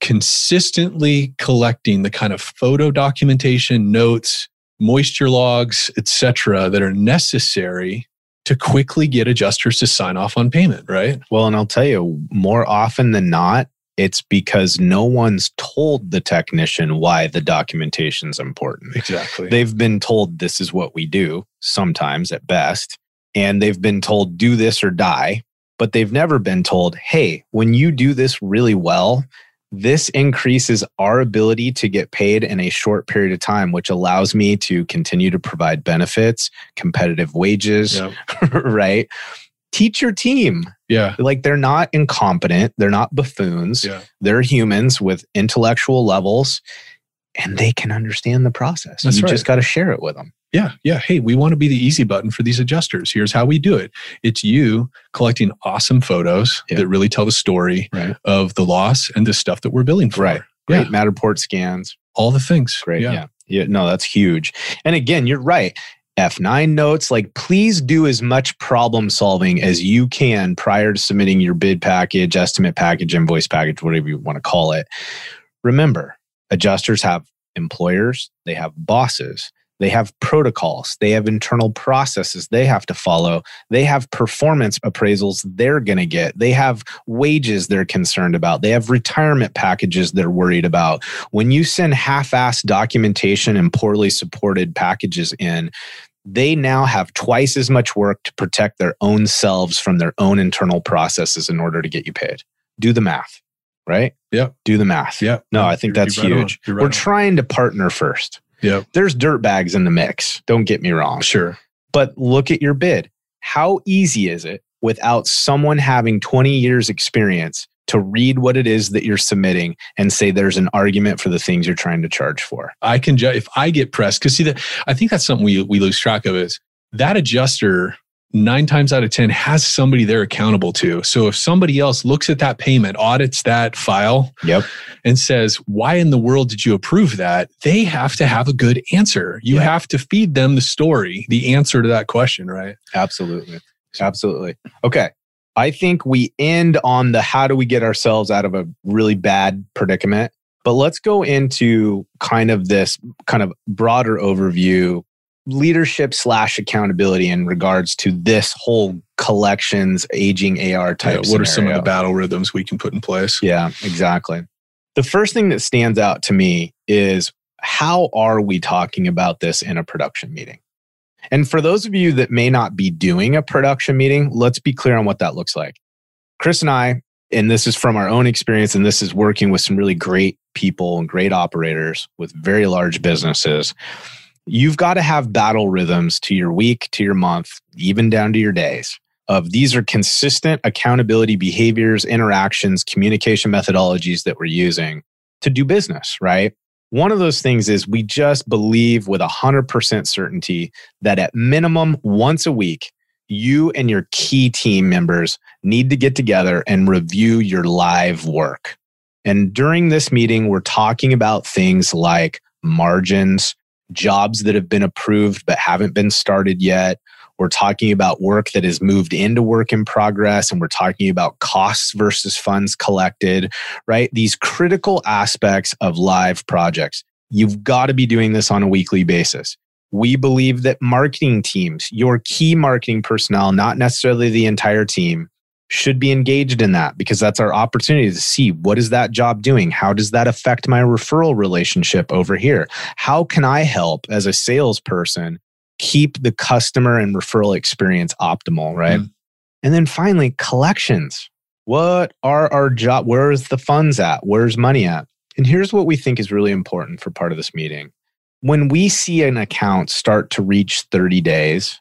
consistently collecting the kind of photo documentation, notes, moisture logs, etc., that are necessary to quickly get adjusters to sign off on payment, right? Well, and I'll tell you, more often than not, It's because no one's told the technician why the documentation's important. Exactly. They've been told this is what we do, sometimes at best, and they've been told do this or die, but they've never been told, hey, when you do this really well, this increases our ability to get paid in a short period of time, which allows me to continue to provide benefits, competitive wages, Yep. right? Teach your team. Yeah. Like they're not incompetent, they're not buffoons, Yeah. they're humans with intellectual levels and they can understand the process. That's you right. just got to share it with them. Yeah. Yeah. Hey, we want to be the easy button for these adjusters. Here's how we do it. It's you collecting awesome photos Yeah. that really tell the story Right. of the loss and the stuff that we're billing for. Right. Yeah. Great Matterport scans. All the things. Great. Yeah. Yeah. yeah. No, that's huge. And again, you're right. F9 notes, like please do as much problem solving as you can prior to submitting your bid package, estimate package, invoice package, whatever you want to call it. Remember, adjusters have employers, they have bosses, they have protocols, they have internal processes they have to follow, they have performance appraisals they're going to get, they have wages they're concerned about, they have retirement packages they're worried about. When you send half assed documentation and poorly supported packages in, they now have twice as much work to protect their own selves from their own internal processes in order to get you paid. Do the math, right? Yep. Do the math. Yeah. No, I think You're- that's you're right huge. Right We're on. trying to partner first. Yep. There's dirt bags in the mix. Don't get me wrong. Sure. But look at your bid. How easy is it without someone having 20 years experience to read what it is that you're submitting and say there's an argument for the things you're trying to charge for? I can ju- if I get pressed because see that I think that's something we we lose track of is that adjuster nine times out of ten has somebody they're accountable to. So if somebody else looks at that payment, audits that file, Yep. and says, "Why in the world did you approve that?" They have to have a good answer. You Yeah. have to feed them the story, the answer to that question, right? Absolutely. Absolutely. Okay. I think we end on the how do we get ourselves out of a really bad predicament. But let's go into kind of this kind of broader overview leadership slash accountability in regards to this whole collections aging AR type. Yeah, what are some of the battle rhythms we can put in place? Yeah, exactly. The first thing that stands out to me is how are we talking about this in a production meeting? And for those of you that may not be doing a production meeting, let's be clear on what that looks like. Chris and I, and this is from our own experience, and this is working with some really great people and great operators with very large businesses. You've got to have battle rhythms to your week, to your month, even down to your days of these are consistent accountability behaviors, interactions, communication methodologies that we're using to do business, right? One of those things is we just believe with 100% certainty that at minimum once a week, you and your key team members need to get together and review your live work. And during this meeting, we're talking about things like margins, jobs that have been approved but haven't been started yet, we're talking about work that is moved into work in progress, and we're talking about costs versus funds collected, right? These critical aspects of live projects. You've got to be doing this on a weekly basis. We believe that marketing teams, your key marketing personnel, not necessarily the entire team, should be engaged in that because that's our opportunity to see what is that job doing? How does that affect my referral relationship over here? How can I help as a salesperson keep the customer and referral experience optimal, right? Mm. And then finally, collections. What are our job? Where's the funds at? Where's money at? And here's what we think is really important for part of this meeting. When we see an account start to reach 30 days,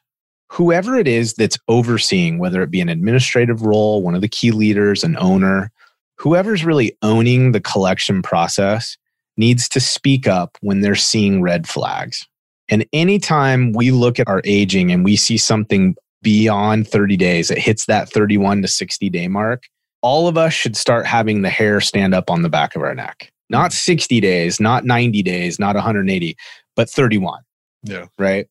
whoever it is that's overseeing, whether it be an administrative role, one of the key leaders, an owner, whoever's really owning the collection process needs to speak up when they're seeing red flags. And anytime we look at our aging and we see something beyond 30 days, it hits that 31 to 60 day mark, all of us should start having the hair stand up on the back of our neck. Not 60 days, not 90 days, not 180, but 31, Yeah. right?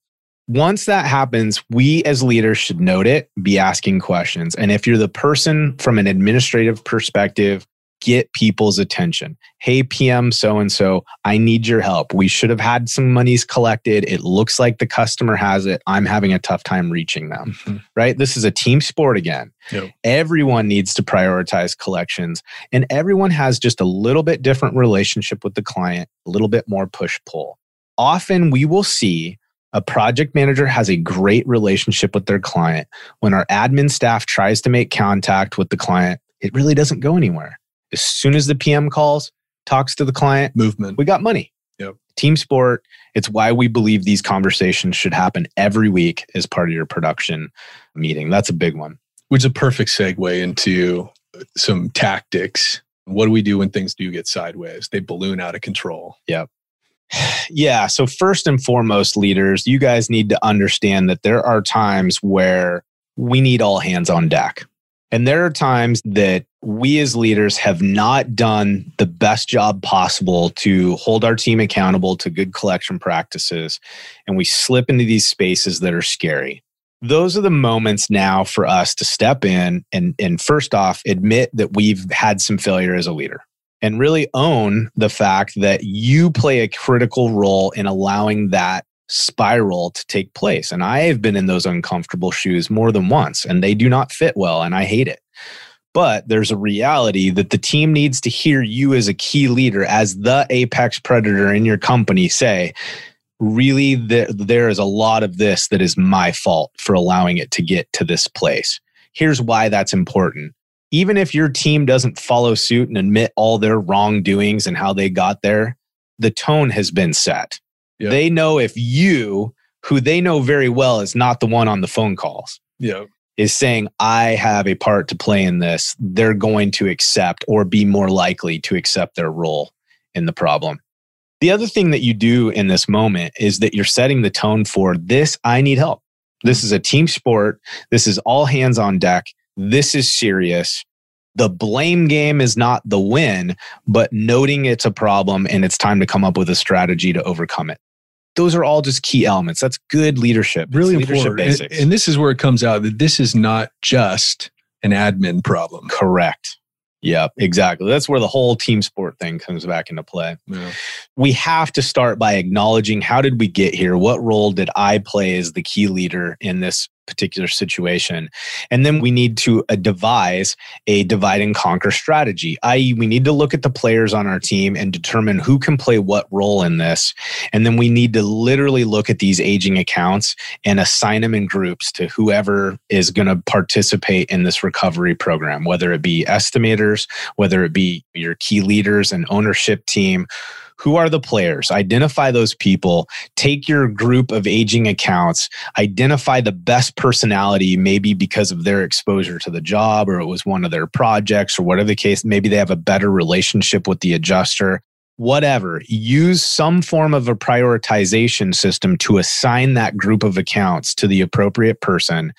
Once that happens, we as leaders should note it, be asking questions. And if you're the person from an administrative perspective, get people's attention. Hey, PM so and so, I need your help. We should have had some monies collected. It looks like the customer has it. I'm having a tough time reaching them, mm-hmm. right? This is a team sport again. Yep. Everyone needs to prioritize collections, and everyone has just a little bit different relationship with the client, a little bit more push pull. Often we will see a project manager has a great relationship with their client. When our admin staff tries to make contact with the client, it really doesn't go anywhere. As soon as the PM calls, talks to the client, movement, we got money. Yep. Team sport. It's why we believe these conversations should happen every week as part of your production meeting. That's a big one. Which is a perfect segue into some tactics. What do we do when things do get sideways? They balloon out of control. Yep. Yeah. So, first and foremost, leaders, you guys need to understand that there are times where we need all hands on deck. And there are times that we as leaders have not done the best job possible to hold our team accountable to good collection practices. And we slip into these spaces that are scary. Those are the moments now for us to step in and, and first off, admit that we've had some failure as a leader and really own the fact that you play a critical role in allowing that spiral to take place. And I have been in those uncomfortable shoes more than once, and they do not fit well, and I hate it. But there's a reality that the team needs to hear you as a key leader, as the apex predator in your company, say, really, the, there is a lot of this that is my fault for allowing it to get to this place. Here's why that's important even if your team doesn't follow suit and admit all their wrongdoings and how they got there, the tone has been set. Yep. They know if you, who they know very well is not the one on the phone calls, yep. is saying, I have a part to play in this, they're going to accept or be more likely to accept their role in the problem. The other thing that you do in this moment is that you're setting the tone for this, I need help. This mm. is a team sport. This is all hands on deck this is serious. The blame game is not the win, but noting it's a problem and it's time to come up with a strategy to overcome it. Those are all just key elements. That's good leadership. Really leadership important. Basics. And, and this is where it comes out that this is not just an admin problem. Correct. Yeah, exactly. That's where the whole team sport thing comes back into play. Yeah. We have to start by acknowledging how did we get here? What role did I play as the key leader in this particular situation. And then we need to uh, devise a divide and conquer strategy, i.e., we need to look at the players on our team and determine who can play what role in this. And then we need to literally look at these aging accounts and assign them in groups to whoever is going to participate in this recovery program, whether it be estimators, whether it be your key leaders and ownership team who are the players? Identify those people. Take your group of aging accounts. Identify the best personality, maybe because of their exposure to the job or it was one of their projects or whatever the case. Maybe they have a better relationship with the adjuster whatever, use some form of a prioritization system to assign that group of accounts to the appropriate person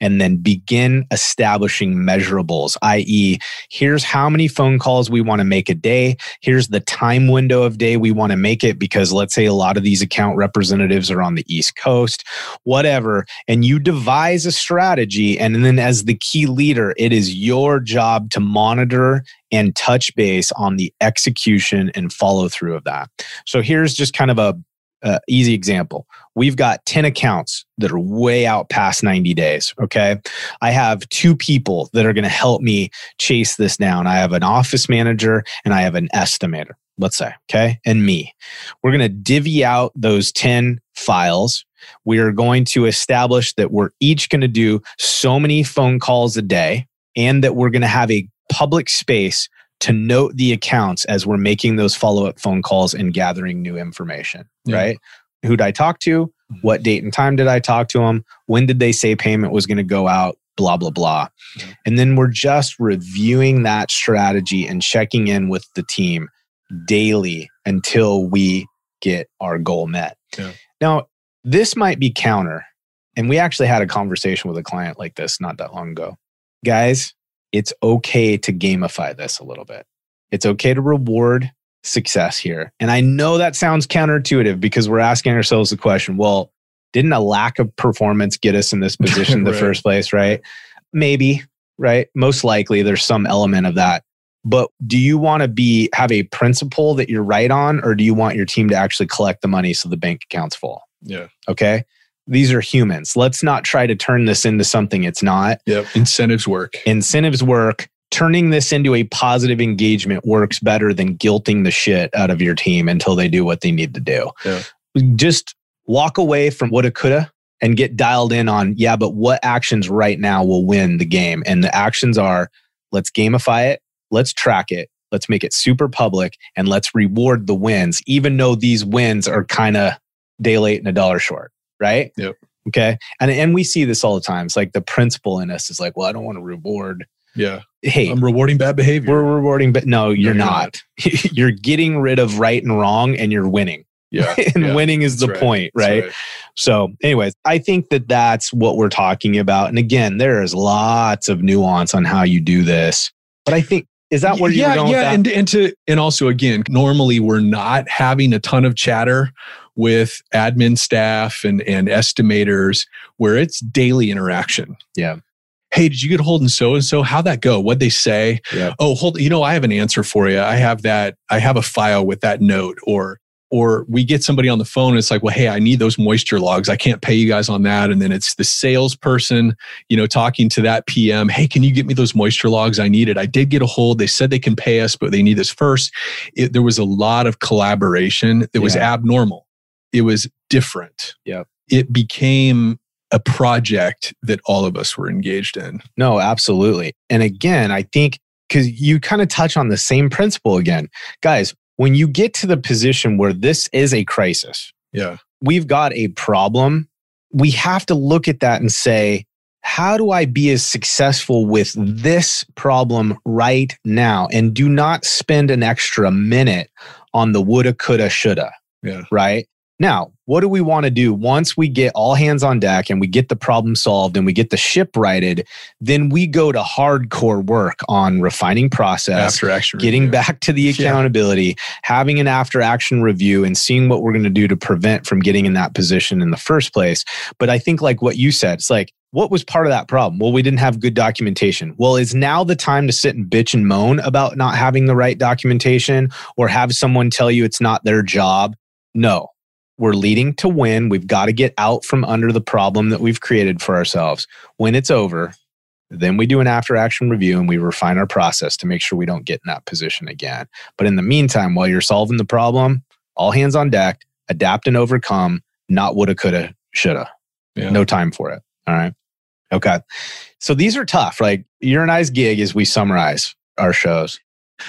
and then begin establishing measurables, i.e., here's how many phone calls we want to make a day. Here's the time window of day we want to make it because let's say a lot of these account representatives are on the East Coast, whatever. And you devise a strategy. And then as the key leader, it is your job to monitor and touch base on the execution and follow through of that. So here's just kind of a, easy example. We've got 10 accounts that are way out past 90 days. Okay. I have two people that are going to help me chase this down. I have an office manager and I have an estimator, let's say. Okay. And me. We're going to divvy out those 10 files. We are going to establish that we're each going to do so many phone calls a day and that we're going to have a public space to note the accounts as we're making those follow up phone calls and gathering new information, yeah. right? Who did I talk to? Mm-hmm. What date and time did I talk to them? When did they say payment was going to go out? Blah, blah, blah. Yeah. And then we're just reviewing that strategy and checking in with the team daily until we get our goal met. Yeah. Now, this might be counter. And we actually had a conversation with a client like this not that long ago. Guys, it's okay to gamify this a little bit. It's okay to reward success here. And I know that sounds counterintuitive because we're asking ourselves the question well, didn't a lack of performance get us in this position in the right. first place, right? Maybe, right? Most likely there's some element of that. But do you want to be have a principle that you're right on, or do you want your team to actually collect the money so the bank account's full? Yeah. Okay. These are humans. Let's not try to turn this into something it's not. Yep. Incentives work. Incentives work. Turning this into a positive engagement works better than guilting the shit out of your team until they do what they need to do. Yeah. Just walk away from what it coulda and get dialed in on, yeah, but what actions right now will win the game? And the actions are let's gamify it, let's track it, let's make it super public, and let's reward the wins, even though these wins are kind of day late and a dollar short, right? Yep. Okay. And and we see this all the time. It's like the principle in us is like, well, I don't want to reward. Yeah. Hey, I'm rewarding bad behavior. we're rewarding, but no, you're you're not. you're getting rid of right and wrong and you're winning. yeah. and yeah. winning is the That's point, That's right? So, anyways, I think that that's what we're talking about. And again, there is lots of nuance on how you do this. But I think is that where you're yeah, going? yeah, and and to and also again, normally we're not having a ton of chatter with admin staff and and estimators where it's daily interaction. Yeah. Hey, did you get a hold and so and so? How'd that go? What'd they say? Yeah. Oh, hold. You know, I have an answer for you. I have that. I have a file with that note. Or or we get somebody on the phone. And it's like, well, hey, I need those moisture logs. I can't pay you guys on that. And then it's the salesperson, you know, talking to that PM. Hey, can you get me those moisture logs? I need it. I did get a hold. They said they can pay us, but they need this first. It, there was a lot of collaboration that was abnormal. It was different. Yeah. It became a project that all of us were engaged in. No, absolutely. And again, I think because you kind of touch on the same principle again. Guys, when you get to the position where this is a crisis, Yeah. we've got a problem, we have to look at that and say, how do I be as successful with this problem right now? And do not spend an extra minute on the woulda, coulda, shoulda. Yeah. Right. Now, what do we want to do once we get all hands on deck and we get the problem solved and we get the ship righted? Then we go to hardcore work on refining process, After action. getting review. back to the Yeah. accountability, having an after action review, and seeing what we're going to do to prevent from getting in that position in the first place. But I think, like what you said, it's like, what was part of that problem? Well, we didn't have good documentation. Well, is now the time to sit and bitch and moan about not having the right documentation or have someone tell you it's not their job? No. We're leading to win. We've got to get out from under the problem that we've created for ourselves. When it's over, then we do an after action review and we refine our process to make sure we don't get in that position again. But in the meantime, while you're solving the problem, all hands on deck, adapt and overcome, not woulda, coulda, shoulda. Yeah. No time for it. All right. Okay. So these are tough. Like your and I's gig as we summarize our shows.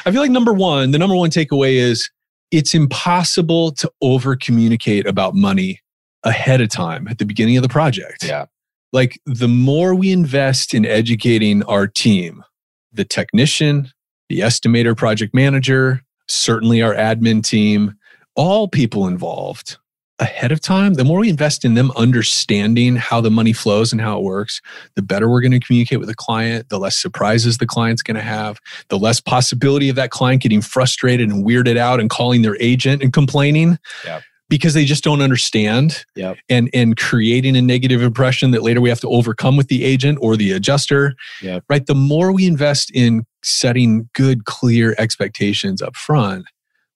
I feel like number one, the number one takeaway is it's impossible to over communicate about money ahead of time at the beginning of the project. Yeah. Like the more we invest in educating our team, the technician, the estimator, project manager, certainly our admin team, all people involved ahead of time, the more we invest in them understanding how the money flows and how it works, the better we're going to communicate with the client, the less surprises the client's going to have, the less possibility of that client getting frustrated and weirded out and calling their agent and complaining. Because they just don't understand Yep. and and creating a negative impression that later we have to overcome with the agent or the adjuster. Yep. Right. The more we invest in setting good, clear expectations up front,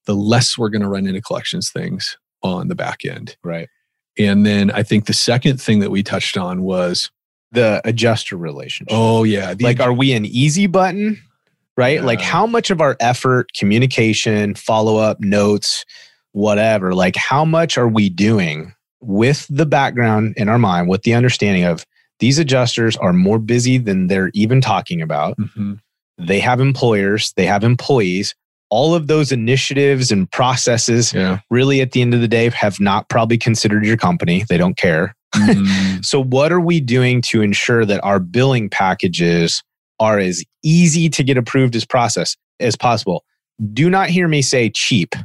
the less we're going to run into collections things on the back end. Right. And then I think the second thing that we touched on was, The adjuster relationship. oh yeah, the like are we an easy button right like how much of our effort communication follow-up notes whatever like how much are we doing with the background in our mind with the understanding of these adjusters are more busy than they're even talking about Mhm. they have employers they have employees all of those initiatives and processes yeah. really at the end of the day have not probably considered your company they don't care Mhm. so, what are we doing to ensure that our billing packages are as easy to get approved as process as possible? Do not hear me say cheap.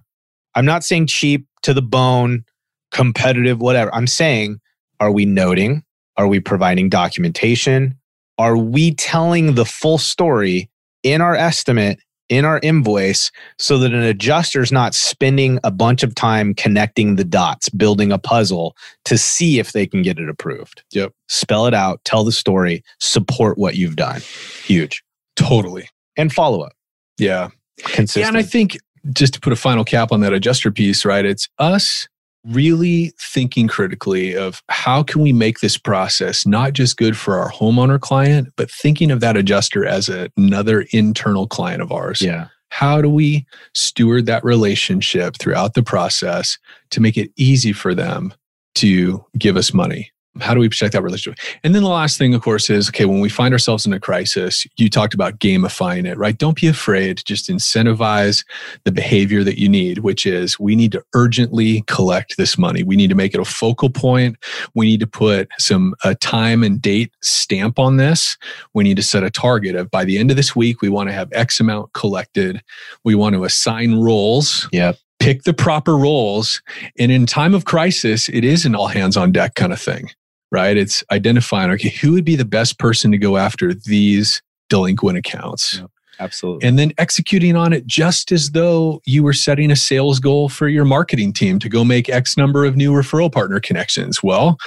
I'm not saying cheap to the bone, competitive, whatever. I'm saying, are we noting? Are we providing documentation? Are we telling the full story in our estimate, in our invoice, so that an adjuster's not spending a bunch of time connecting the dots, building a puzzle to see if they can get it approved? Yep. Spell it out, tell the story, support what you've done. Huge. Totally. And follow up. Yeah. Consistent. Yeah, and I think just to put a final cap on that adjuster piece, right? It's us really thinking critically of how can we make this process not just good for our homeowner client, but thinking of that adjuster as a, another internal client of ours. yeah. How do we steward that relationship throughout the process to make it easy for them to give us money? How do we protect that relationship? And then the last thing, of course, is okay, when we find ourselves in a crisis, you talked about gamifying it, right? Don't be afraid. Just incentivize the behavior that you need, which is we need to urgently collect this money. We need to make it a focal point. We need to put some uh, time and date stamp on this. We need to set a target of by the end of this week, we want to have X amount collected. We want to assign roles Yep. pick the proper roles. And in time of crisis, it is an all hands on deck kind of thing, right? It's identifying, okay, who would be the best person to go after these delinquent accounts? Absolutely. And then executing on it just as though you were setting a sales goal for your marketing team to go make X number of new referral partner connections. Well,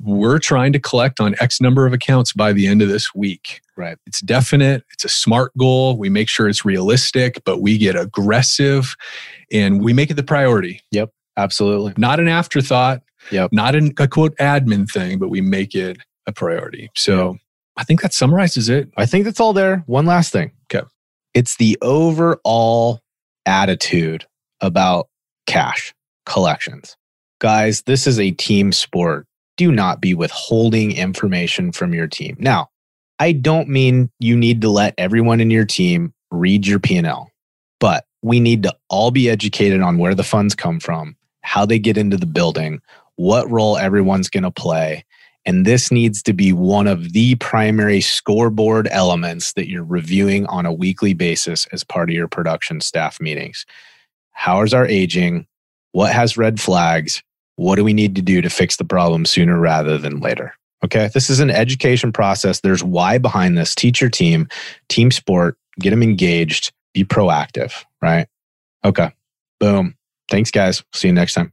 we're trying to collect on X number of accounts by the end of this week. Right. It's definite, it's a smart goal. We make sure it's realistic, but we get aggressive and we make it the priority, Yep. Absolutely. not an afterthought, Yep. not an, a quote admin thing, but we make it a priority. So I think that summarizes it. I think that's all there. One last thing. Okay. It's the overall attitude about cash collections. Guys, this is a team sport. Do not be withholding information from your team. Now, I don't mean you need to let everyone in your team read your P&L, but we need to all be educated on where the funds come from, how they get into the building, what role everyone's going to play, and this needs to be one of the primary scoreboard elements that you're reviewing on a weekly basis as part of your production staff meetings. How is our aging? What has red flags? What do we need to do to fix the problem sooner rather than later? Okay. This is an education process. There's why behind this. Teach your team, team sport, get them engaged, be proactive, right? Okay. Boom. Thanks, guys. See you next time.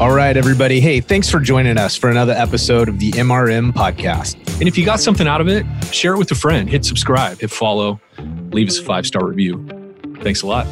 All right, everybody. Hey, thanks for joining us for another episode of the MRM podcast. And if you got something out of it, share it with a friend, hit subscribe, hit follow, leave us a five star review. Thanks a lot.